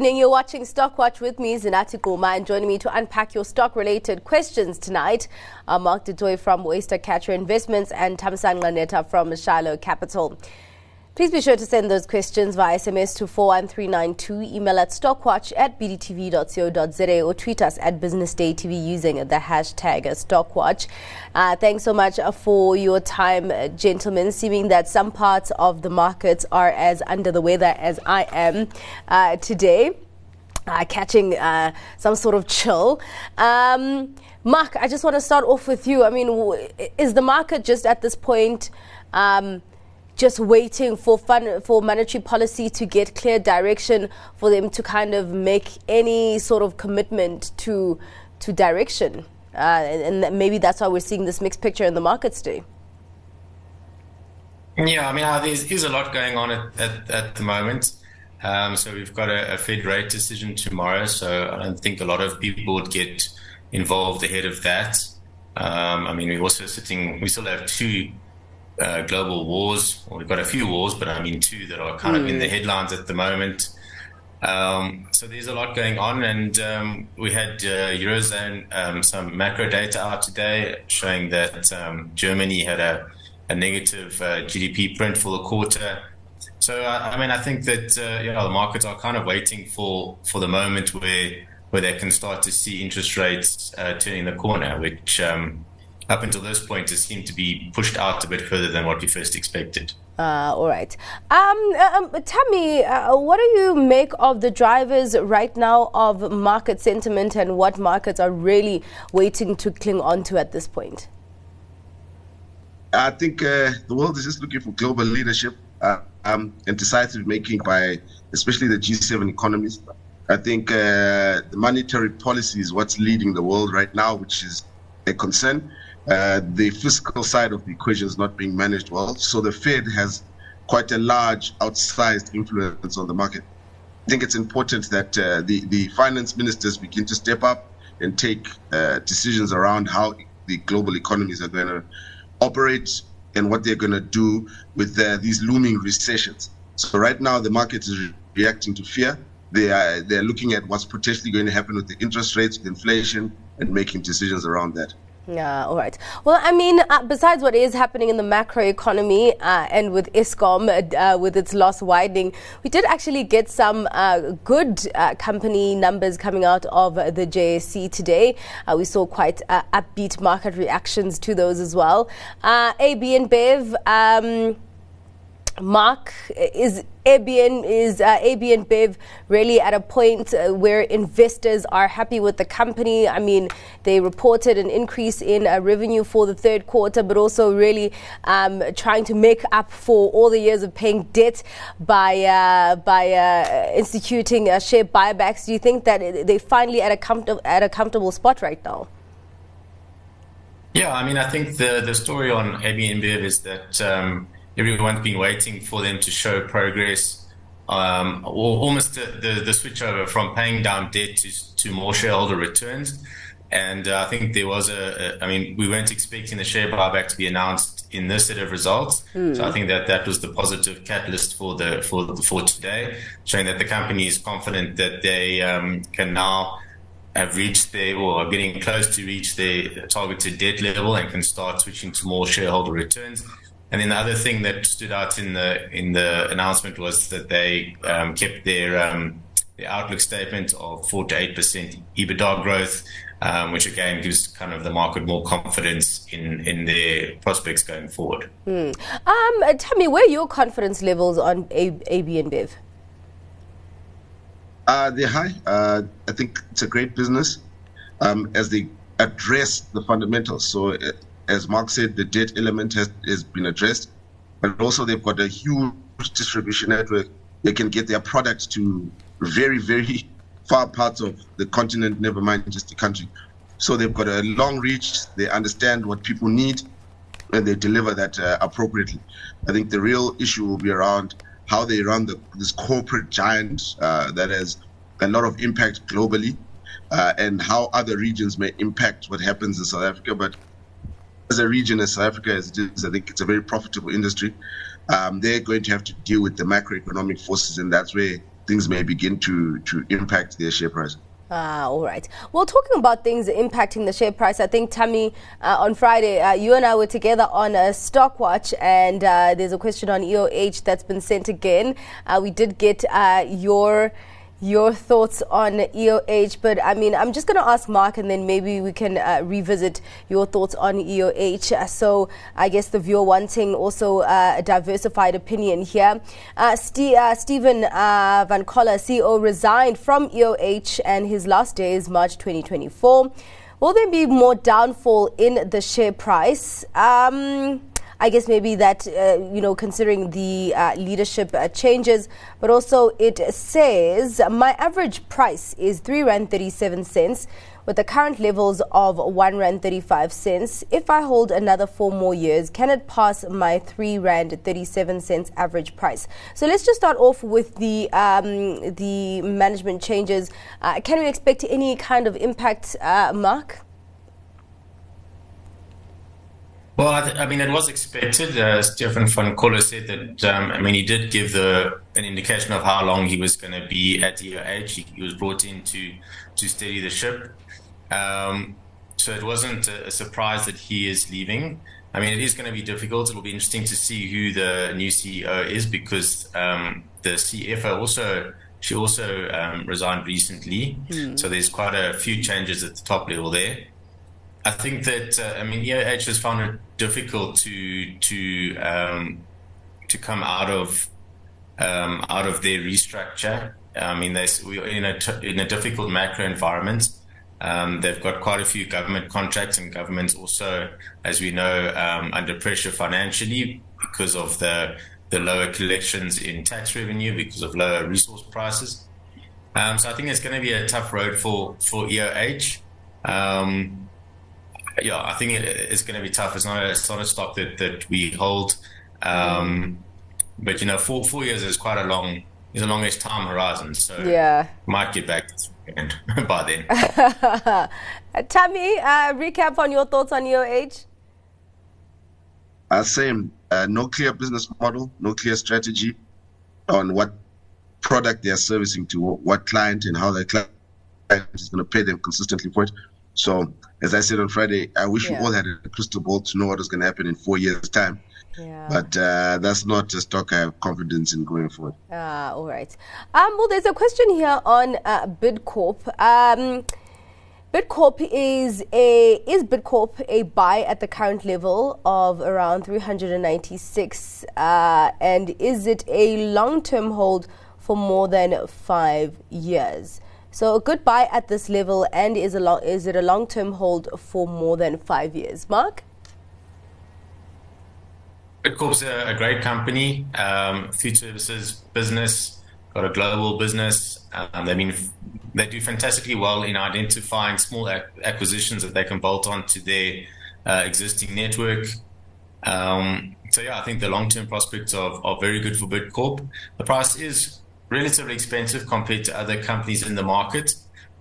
evening. You're watching Stock Watch with me, Zinathi Gquma, and joining me to unpack your stock-related questions tonight are Mark du Toit from Oyster Catcher Investments and Thamsanqa Netha from Shiloh Capital. Please be sure to send those questions via SMS to 41392, email at stockwatch at bdtv.co.za or tweet us at Business Day TV using the hashtag stockwatch. Uh, thanks so much for your time, gentlemen. Seeming that some parts of the markets are as under the weather as I am uh, today. Uh, catching uh, some sort of chill. Um, Mark, I just want to start off with you. I mean, is the market just at this point um, just waiting for fun, for monetary policy to get clear direction for them to kind of make any sort of commitment to to direction. Uh, and, and, maybe that's why we're seeing this mixed picture in the markets today. Yeah, I mean, uh, there's, a lot going on at, at, at the moment. Um, so we've got a, a, Fed rate decision tomorrow. So I don't think a lot of people would get involved ahead of that. Um, I mean, we're also sitting, we still have two uh, global wars. Well, we've got a few wars, but I mean two that are kind mm. of in the hmm. headlines at the moment. Um, so there's a lot going on, and um, we had uh, eurozone um, some macro data out today showing that um, Germany had a, a negative uh, GDP print for the quarter. So I, I mean, I think that uh, you know the markets are kind of waiting for for the moment where where they can start to see interest rates uh, turning the corner, which um, up until this point has seemed to be pushed out a bit further than what we first expected. Uh, all right. Um, um, tell me, uh, what do you make of the drivers right now of market sentiment and what markets are really waiting to cling on to at this point? I think uh, the world is just looking for global leadership uh, um, and decisive making by especially the G7 economies. I think uh, the monetary policy is what's leading the world right now, which is a concern uh, the fiscal side of the equation is not being managed well. So the Fed has quite a large, outsized influence on the market. I think it's important that uh, the, the finance ministers begin to step up and take uh, decisions around how the global economies are going to operate and what they're going to do with uh, these looming recessions. So right now, the market is re- reacting to fear. They are they're looking at what's potentially going to happen with the interest rates, with inflation, and making decisions around that. Yeah, all right. Well, I mean, uh, besides what is happening in the macro economy uh, and with Eskom, uh, uh, with its loss widening, we did actually get some uh, good uh, company numbers coming out of the JSE today. we saw quite upbeat market reactions to those as well. AB InBev. Um, Mark, is ABN is uh, AB InBev really at a point uh, where investors are happy with the company? I mean, they reported an increase in uh, revenue for the third quarter, but also really um, trying to make up for all the years of paying debt by uh, by uh, instituting uh, share buybacks. Do you think that they're finally at a comfortable at a comfortable spot right now? Yeah, I mean, I think the the story on AB InBev is that. Um, everyone's been waiting for them to show progress. Um, or almost the, the, the switch over from paying down debt to, to more shareholder returns. And uh, I think there was a, a, I mean, we weren't expecting the share buyback to be announced in this set of results. Mm. So I think that that was the positive catalyst for the for for today, showing that the company is confident that they um, can now have reached their or are getting close to reach their targeted debt level and can start switching to more shareholder returns. And then the other thing that stood out in the in the announcement was that they um, kept their um, their outlook statement of four to eight percent EBITDA growth, um, which again gives kind of the market more confidence in in their prospects going forward. Mm. Um, tell me, where are your confidence levels on A- AB InBev? Uh, they're high. Uh, I think it's a great business um, as they address the fundamentals. So. It, uh, as Mark said, the debt element has, has been addressed, but also they've got a huge distribution network. They can get their products to very, very far parts of the continent, never mind just the country. So they've got a long reach. They understand what people need, and they deliver that uh, appropriately. I think the real issue will be around how they run the, this corporate giant uh, that has a lot of impact globally, uh, and how other regions may impact what happens in South Africa. But as a region as South Africa as it is, I think it's a very profitable industry. Um, they're going to have to deal with the macroeconomic forces, and that's where things may begin to to impact their share price. Ah, all right. Well, talking about things impacting the share price, I think, Tammy, uh, on Friday, uh, you and I were together on a stock watch, and uh, there's a question on EOH that's been sent again. Uh, we did get uh, your your thoughts on EOH. But I mean, I'm just going to ask Mark and then maybe we can uh, revisit your thoughts on EOH. Uh, so I guess the viewer wanting also uh, a diversified opinion here. Uh, St- uh, Stephen Van Coller, CEO, resigned from EOH and his last day is March 2024. Will there be more downfall in the share price? Um, I guess maybe that, uh, you know, considering the uh, leadership uh, changes, but also it says my average price is 3 Rand 37 cents with the current levels of 1 Rand 35 cents. If I hold another four more years, can it pass my 3 Rand 37 cents average price? So let's just start off with the, um, the management changes. Uh, can we expect any kind of impact, uh, Mark? Well, I, th- I, mean, it was expected. Uh, Stephen van Coller said that, um, I mean, he did give the an indication of how long he was going to be at EOH. He, he, was brought in to, to steady the ship. Um, so it wasn't a, a, surprise that he is leaving. I mean, it is going to be difficult. It'll be interesting to see who the new CEO is because um, the CFO also she also um, resigned recently. Mm. So there's quite a few changes at the top level there. I think that uh, I mean EOH has found it difficult to to um, to come out of um, out of their restructure. I mean, we're in a t- in a difficult macro environment. Um, they've got quite a few government contracts, and governments also, as we know, um, under pressure financially because of the the lower collections in tax revenue because of lower resource prices. Um, so I think it's going to be a tough road for for EOH. Um, yeah, I think it, it's going to be tough. It's not a, it's not a stock that, that we hold. Um, but you know, four four years is quite a long is a longish time horizon. So yeah, might get back and by then. Tammy, uh, recap on your thoughts on EOH. Uh, same. Uh, no clear business model, no clear strategy on what product they are servicing to what client and how their client is going to pay them consistently for it. So, as I said on Friday, I wish yeah. we all had a crystal ball to know what was going to happen in four years' time. Yeah. But uh, that's not a stock I have confidence in going forward. Ah, all right. Um, well, there's a question here on uh, Bidcorp. Um, Bidcorp is a is Bidcorp a buy at the current level of around 396, uh, and is it a long term hold for more than five years? So a good buy at this level, and is a long, is it a long term hold for more than five years? Mark. Bidcorp's a, a great company, um, food services business, got a global business. Um, they mean they do fantastically well in identifying small ac- acquisitions that they can bolt onto their uh, existing network. Um, so yeah, I think the long-term prospects are, are very good for Bidcorp. The price is relatively expensive compared to other companies in the market.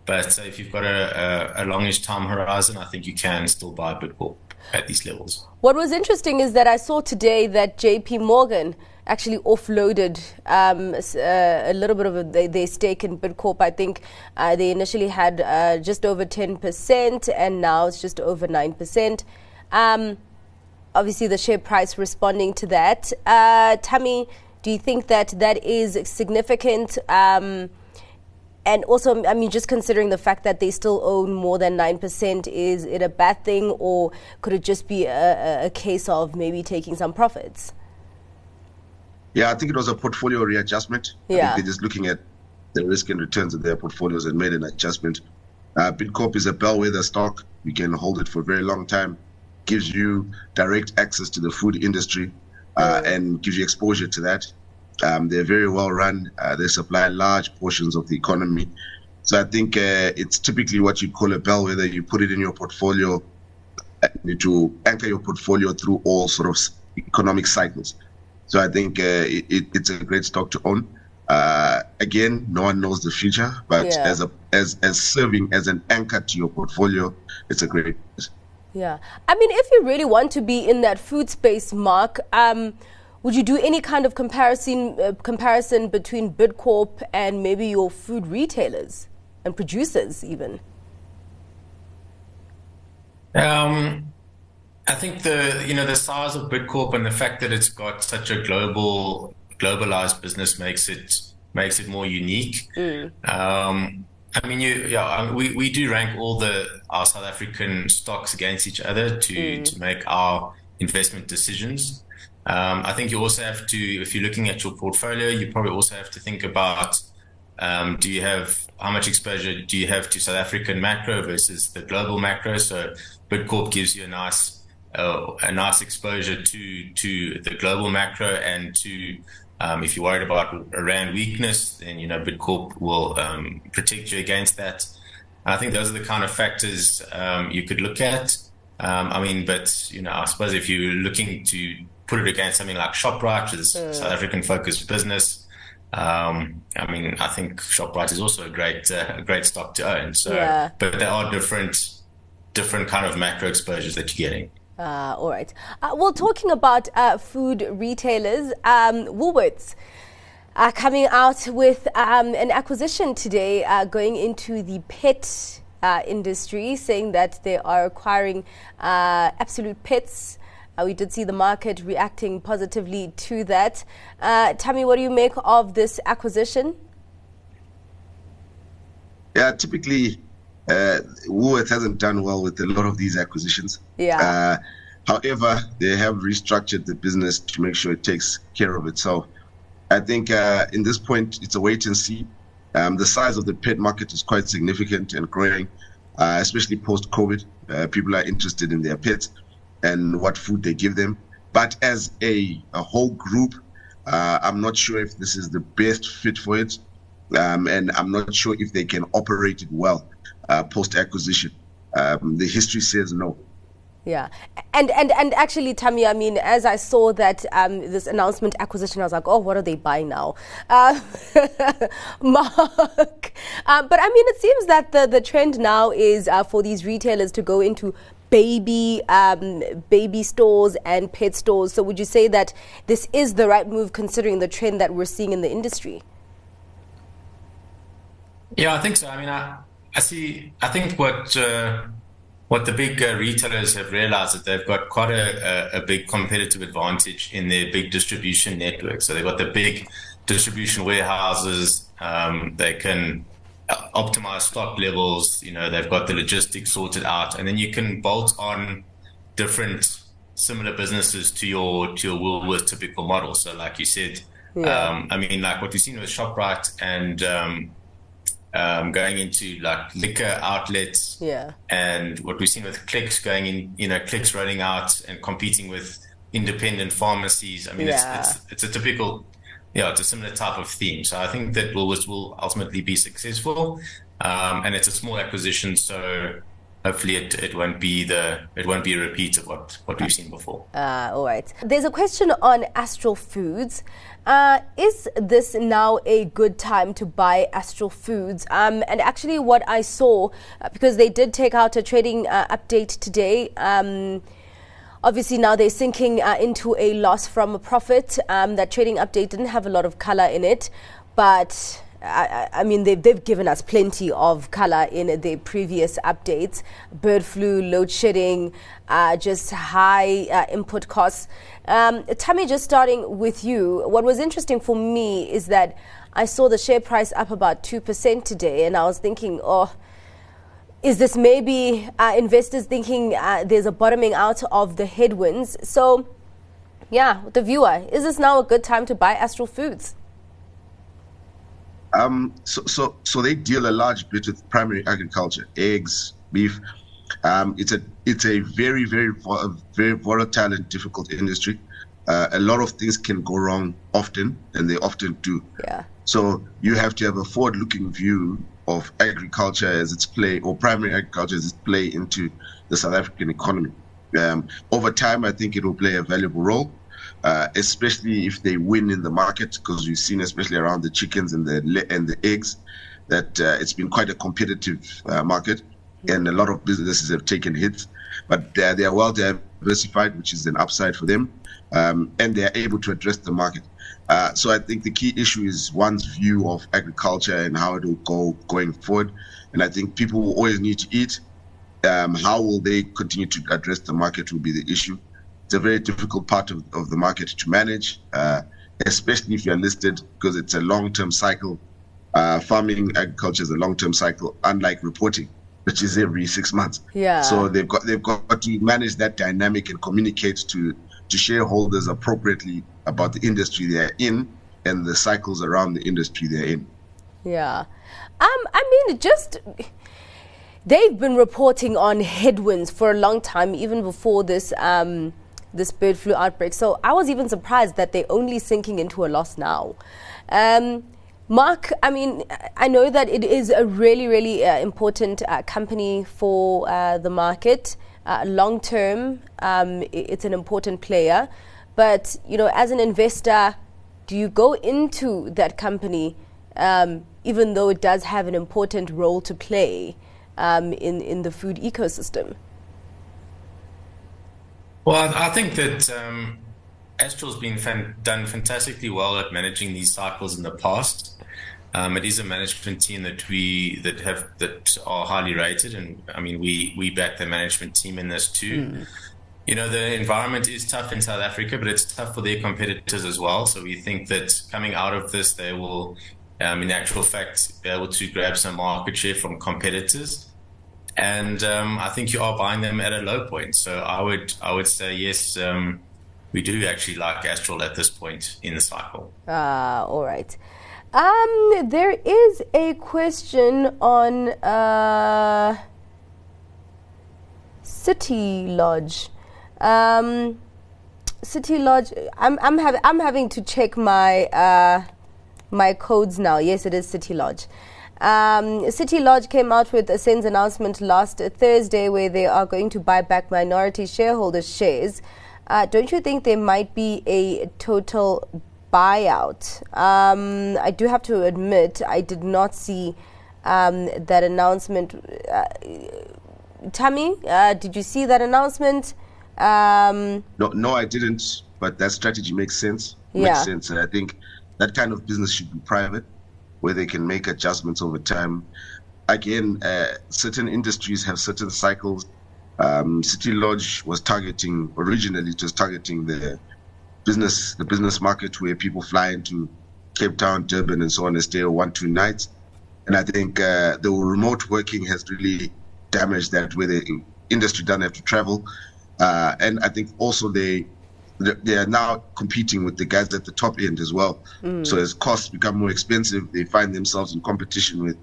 But if you've got a, a, a longish time horizon, I think you can still buy Bidcorp at these levels. What was interesting is that I saw today that JP Morgan actually offloaded um, uh, a little bit of their, their stake in Bidcorp. I think uh, they initially had uh, just over 10% and now it's just over 9%. Um, obviously, the share price responding to that. Uh, Tammy, do you think that that is significant? Um, and also, I mean, just considering the fact that they still own more than 9%, is it a bad thing or could it just be a, a case of maybe taking some profits? Yeah, I think it was a portfolio readjustment. Yeah. they're just looking at the risk and returns of their portfolios and made an adjustment. Uh, Bidcorp is a bellwether stock. You can hold it for a very long time. Gives you direct access to the food industry uh, and gives you exposure to that. Um, they're very well run. Uh, they supply large portions of the economy. So I think uh, it's typically what you call a bellwether. You put it in your portfolio to anchor your portfolio through all sort of economic cycles. So I think uh, it, it's a great stock to own. Uh, again, no one knows the future, but yeah. as a as as serving as an anchor to your portfolio, it's a great. Yeah, I mean, if you really want to be in that food space, Mark, um, would you do any kind of comparison uh, comparison between Bidcorp and maybe your food retailers and producers even? Um, I think the you know the size of Bidcorp and the fact that it's got such a global globalized business makes it makes it more unique. Mm. Um, I mean, you, yeah, we, we do rank all the our South African stocks against each other to mm. to make our investment decisions. Um, I think you also have to, if you're looking at your portfolio, you probably also have to think about um, do you have how much exposure do you have to South African macro versus the global macro? So Bidcorp gives you a nice uh, a nice exposure to to the global macro and to um, if you're worried about rand weakness, then you know Bidcorp will um, protect you against that. And I think those are the kind of factors um, you could look at. Um, I mean, but you know, I suppose if you're looking to put it against something like Shoprite, which is mm. South African focused business, um, I mean, I think Shoprite is also a great, uh, a great stock to own. So, yeah. but there are different, different kind of macro exposures that you're getting. Uh, all right. Uh, well, talking about uh, food retailers, um, Woolworths are coming out with um, an acquisition today uh, going into the pet uh, industry, saying that they are acquiring uh, Absolute Pets. we did see the market reacting positively to that. Tammy, what do you make of this acquisition? Yeah, typically uh, Woolworth hasn't done well with a lot of these acquisitions. Yeah. Uh, however, they have restructured the business to make sure it takes care of itself. I think uh, in this point, it's a wait and see. Um, the size of the pet market is quite significant and growing, uh, especially post COVID. Uh, people are interested in their pets and what food they give them. But as a, a whole group, uh, I'm not sure if this is the best fit for it. Um, and I'm not sure if they can operate it well uh, post acquisition. Um, the history says no. Yeah, and and and actually, Tammy, I mean, as I saw that um, this announcement acquisition, I was like, oh, what are they buying now, uh, Mark? Uh, but I mean, it seems that the the trend now is uh, for these retailers to go into baby um, baby stores and pet stores. So, would you say that this is the right move, considering the trend that we're seeing in the industry? Yeah, I think so. I mean, I I see. I think what uh, what the big uh, retailers have realized that they've got quite a, a, a, big competitive advantage in their big distribution network. So they've got the big distribution warehouses. Um, they can optimize stock levels. You know, they've got the logistics sorted out, and then you can bolt on different similar businesses to your to your Woolworth typical model. So, like you said, yeah. um, I mean, like what we've seen with Shoprite and um, um, going into like liquor outlets. Yeah. And what we've seen with Clicks going in, you know, Clicks rolling out and competing with independent pharmacies. I mean, yeah. it's, it's, it's a typical, yeah, it's a similar type of theme. So I think that Woolworths will ultimately be successful. Um, and it's a small acquisition, so hopefully it, it won't be the it won't be a repeat of what, what we've seen before. Uh, all right. There's a question on Astral Foods. Uh, is this now a good time to buy Astral Foods? Um, and actually, what I saw, uh, because they did take out a trading uh, update today. Um, obviously, now they're sinking uh, into a loss from a profit. Um, that trading update didn't have a lot of color in it, but I, I, mean, they've, they've given us plenty of color in their previous updates bird flu, load shedding, uh, just high uh, input costs. Um, Tammy, just starting with you, what was interesting for me is that I saw the share price up about 2% today, and I was thinking, oh, is this maybe uh, investors thinking uh, there's a bottoming out of the headwinds? So, yeah, the viewer, is this now a good time to buy Astral Foods? Um, so, so, so they deal a large bit with primary agriculture, eggs, beef. Um, it's a it's a very very very volatile and difficult industry. Uh, a lot of things can go wrong often, and they often do. Yeah. So you have to have a forward-looking view of agriculture as its play, or primary agriculture as its play into the South African economy. Um, over time, I think it will play a valuable role uh, especially if they win in the market, because we've seen, especially around the chickens and the and the eggs, that uh, it's been quite a competitive uh, market. and a lot of businesses have taken hits, but they are, they are well diversified, which is an upside for them, um, and they are able to address the market. Uh, so I think the key issue is one's view of agriculture and how it will go going forward. And I think people will always need to eat. Um, how will they continue to address the market will be the issue. It's a very difficult part of, of the market to manage, uh, especially if you're listed, because it's a long-term cycle. Uh, farming agriculture is a long-term cycle, unlike reporting which is every six months. Yeah. So they've got they've got to manage that dynamic and communicate to to shareholders appropriately about the industry they're in and the cycles around the industry they're in. Yeah. Um, I mean, just they've been reporting on headwinds for a long time, even before this um, this bird flu outbreak. So I was even surprised that they're only sinking into a loss now. Um, Mark, I mean, I know that it is a really, really uh, important uh, company for uh, the market. Uh, long term, um, it's an important player. But, you know, as an investor, do you go into that company um, even though it does have an important role to play um, in, in the food ecosystem? Well, I think that um, Astral's been fan- done fantastically well at managing these cycles in the past. Um, it is a management team that we that have that are highly rated, and I mean we we back the management team in this too. Mm. You know the environment is tough in South Africa, but it's tough for their competitors as well. So we think that coming out of this, they will, um, in actual fact, be able to grab some market share from competitors. And um, I think you are buying them at a low point. So I would I would say yes. Um, we do actually like Astral at this point in the cycle. Ah, all right. Um, there is a question on uh, City Lodge. Um, City Lodge. I'm I'm having I'm having to check my uh, my codes now. Yes, it is City Lodge. Um, City Lodge came out with a SENS announcement last Thursday where they are going to buy back minority shareholders' shares. Uh, don't you think there might be a total buyout? Um, I do have to admit, I did not see um, that announcement. Uh, Tammy, uh, did you see that announcement? Um, no, no, I didn't. But that strategy makes sense. Yeah. Makes sense, and I think that kind of business should be private, where they can make adjustments over time. Again, uh, certain industries have certain cycles um, City Lodge was targeting originally it was targeting the business the business market where people fly into Cape Town, Durban, and so on and stay one two nights. And I think uh, the remote working has really damaged that where the industry doesn't have to travel. Uh, and I think also they they are now competing with the guys at the top end as well. Mm. So as costs become more expensive, they find themselves in competition with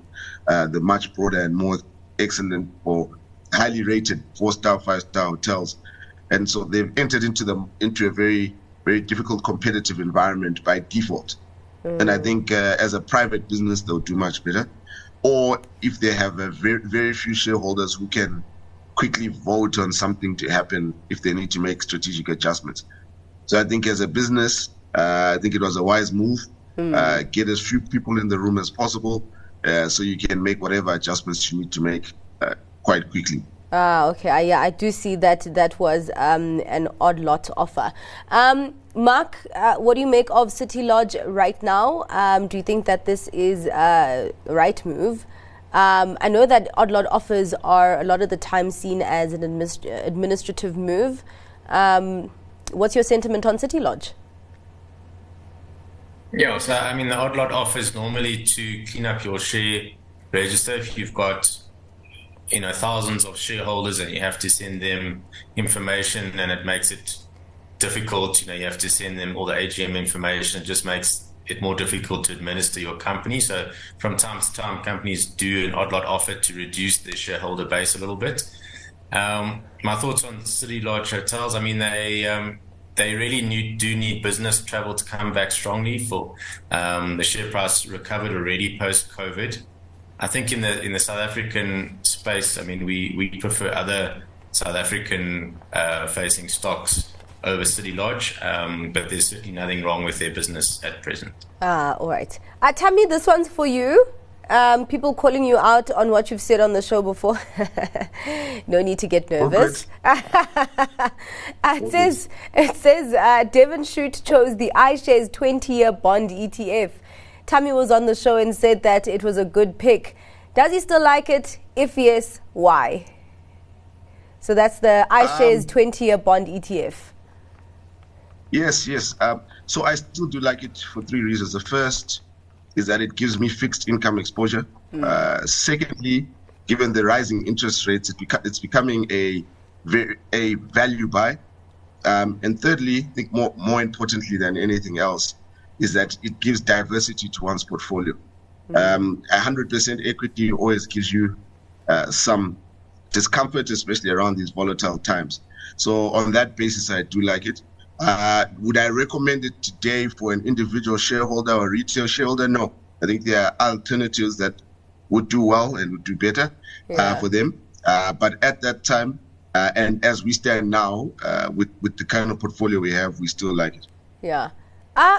uh, the much broader and more excellent or highly rated four star, five star hotels, and so they've entered into them into a very very difficult competitive environment by default. Mm. And I think uh, as a private business, they'll do much better. Or if they have a very very few shareholders who can quickly vote on something to happen if they need to make strategic adjustments. So I think as a business, uh, I think it was a wise move. Mm. Uh, get as few people in the room as possible uh, so you can make whatever adjustments you need to make uh, quite quickly. Ah, okay. I, yeah, I do see that that was um, an odd lot offer. Um, Mark, uh, what do you make of City Lodge right now? Um, do you think that this is a right move? Um, I know that odd lot offers are a lot of the time seen as an administ- administrative move. What's your sentiment on City Lodge? Yeah, so I mean, the odd lot offers normally to clean up your share register. If you've got you know thousands of shareholders and you have to send them information and it makes it difficult you know you have to send them all the agm information it just makes it more difficult to administer your company. So from time to time companies do an odd lot offer to reduce their shareholder base a little bit. Um, my thoughts on city lodge hotels i mean they um, they really need, do need business travel to come back strongly for um, the share price recovered already post covid I think in the in the South African space, I mean, we, we prefer other South African uh, facing stocks over City Lodge, um, but there's certainly nothing wrong with their business at present. Ah, all right. Uh, Tammy, this one's for you. Um, people calling you out on what you've said on the show before. no need to get nervous. it says it says uh, Devon Shute chose the iShares 20-year bond ETF. Tammy was on the show and said that it was a good pick. Does he still like it? If yes, why? So that's the iShares um, 20-year bond ETF. Yes, yes. Um, so I still do like it for three reasons. The first is that it gives me fixed income exposure. Mm. Uh, secondly, given the rising interest rates, it beca- it's becoming a a value buy. Um, and thirdly, I think more more importantly than anything else, is that it gives diversity to one's portfolio. Mm. Um, 100% equity always gives you uh, some discomfort, especially around these volatile times. So on that basis, I do like it. Uh, would I recommend it today for an individual shareholder or retail shareholder? No. I think there are alternatives that would do well and would do better uh, yeah. uh, for them. Uh, but at that time, uh, and as we stand now, uh, with with the kind of portfolio we have, we still like it. Yeah.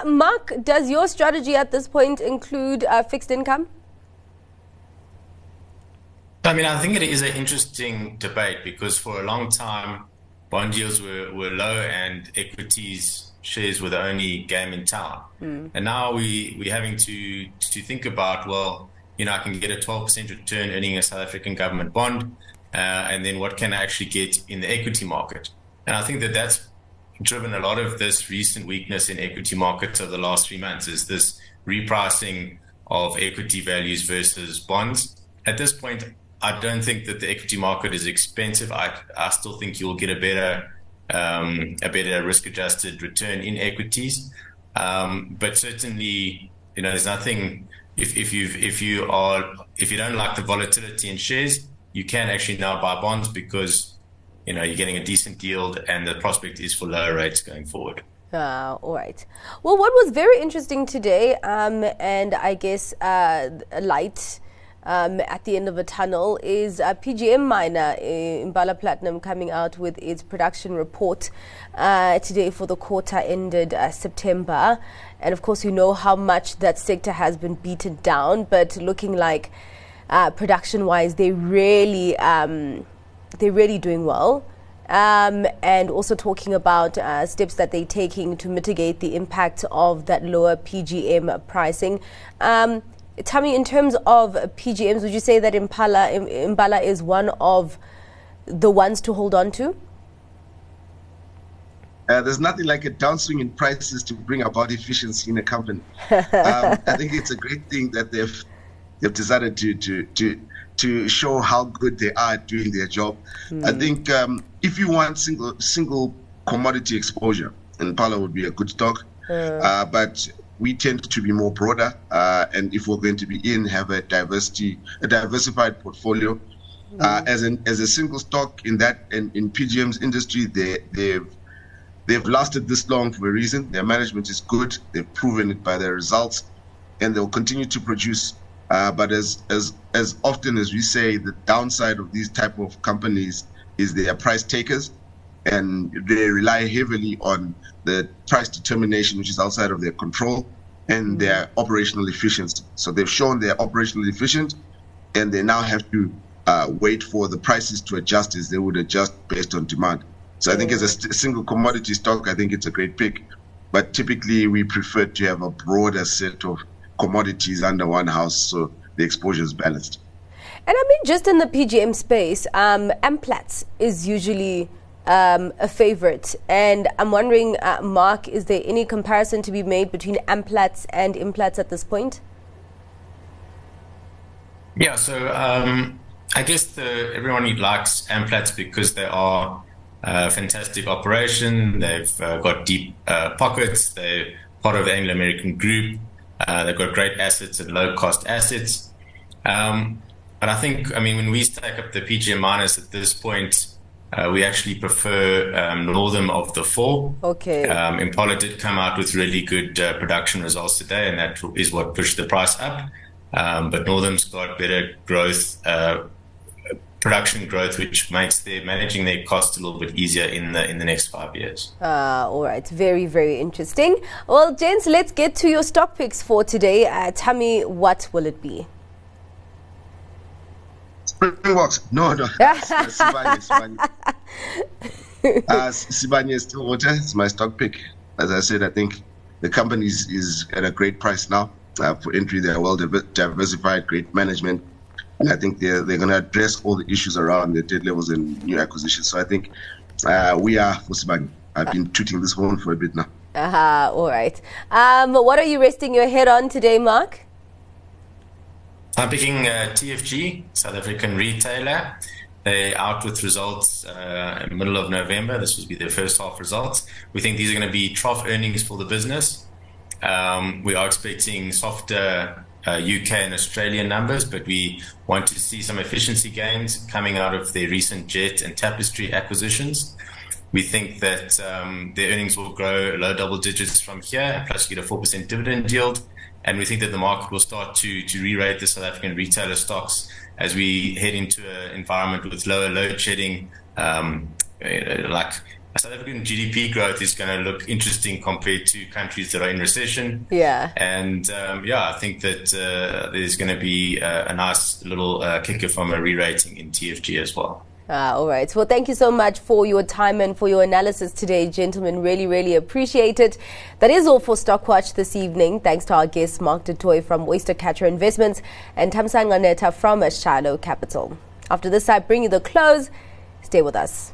Mark, does your strategy at this point include fixed income? I mean, I think it is an interesting debate because for a long time, bond yields were, were low and equities shares were the only game in town. Mm. And now we, we're having to, to think about, well, you know, I can get a 12% return earning a South African government bond. Uh, and then what can I actually get in the equity market? And I think that that's driven a lot of this recent weakness in equity markets over the last three months is this repricing of equity values versus bonds. At this point, I don't think that the equity market is expensive. I, I still think you'll get a better um, a better risk adjusted return in equities. Um, but certainly, you know, there's nothing if, if you if you are if you don't like the volatility in shares, you can actually now buy bonds because you know you're getting a decent yield and the prospect is for lower rates going forward. Uh, all right. Well, what was very interesting today, um, and I guess uh, light um, at the end of a tunnel is a PGM miner Impala Platinum coming out with its production report uh, today for the quarter ended uh, September. And of course, you know how much that sector has been beaten down, but looking like uh, production wise, they really, um, they're really doing well. Um, and also talking about uh, steps that they're taking to mitigate the impact of that lower PGM pricing. Um, Tammy, in terms of PGMs, would you say that Impala, Impala is one of the ones to hold on to? Uh, there's nothing like a downswing in prices to bring about efficiency in a company. um, I think it's a great thing that they've they've decided to to to to show how good they are doing their job. Mm. I think um, if you want single single commodity exposure, Impala would be a good stock. Mm. Uh, but we tend to be more broader, uh, and if we're going to be in, have a diversity, a diversified portfolio. Mm-hmm. Uh, as an as a single stock in that in, in PGM's industry, they they've they've lasted this long for a reason. Their management is good. They've proven it by their results, and they'll continue to produce. Uh, but as as as often as we say, the downside of these type of companies is they are price takers and they rely heavily on the price determination, which is outside of their control, and mm-hmm. their operational efficiency. So they've shown they're operationally efficient, and they now have to uh, wait for the prices to adjust as they would adjust based on demand. So I think as a st- single commodity stock, I think it's a great pick. But typically, we prefer to have a broader set of commodities under one house, so the exposure is balanced. And I mean, just in the PGM space, um, Amplats is usually um, a favorite. And I'm wondering, uh, Mark, is there any comparison to be made between Amplats and Implats at this point? Yeah, so um, I guess the, everyone likes Amplats because they are a fantastic operation. They've uh, got deep uh, pockets. They're part of the Anglo American group. Uh, they've got great assets and low cost assets. Um, but I think, I mean, when we stack up the PGM miners at this point, uh, we actually prefer um, Northam of the four. Okay. Um, Impala did come out with really good uh, production results today, and that is what pushed the price up. Um, but Northam's got better growth, uh, production growth, which makes their managing their costs a little bit easier in the in the next five years. Uh, all right, very very interesting. Well, gents, let's get to your stock picks for today. Uh, tell me what will it be? Springboks. No, no. Sibanye, Sibanye. uh, Sibanye is Stillwater. It's my stock pick. As I said, I think the company is, is at a great price now uh, for entry. They're well diversified, great management. And I think they're, they're going to address all the issues around the debt levels and new acquisitions. So I think uh, we are for Sibanye. I've been tooting this horn for a bit now. Uh-huh, all right. Um, what are you resting your head on today, Mark? I'm picking uh, TFG, South African retailer. They're out with results uh, in middle of November. This will be their first half results. We think these are going to be trough earnings for the business. Um, we are expecting softer uh, UK and Australian numbers, but we want to see some efficiency gains coming out of their recent Jet and Tapestry acquisitions. We think that um, their earnings will grow low double digits from here, plus you get a 4% dividend yield. And we think that the market will start to, to re rate the South African retailer stocks as we head into an environment with lower load shedding. Um, like South African GDP growth is going to look interesting compared to countries that are in recession. Yeah. And um, yeah, I think that uh, there's going to be a, a nice little uh, kicker from a re rating in TFG as well. Ah, all right. Well, thank you so much for your time and for your analysis today, gentlemen. Really, really appreciate it. That is all for Stockwatch this evening. Thanks to our guests, Mark du Toit from Oystercatcher Investments and Thamsanqa Netha from Shiloh Capital. After this, I bring you the close. Stay with us.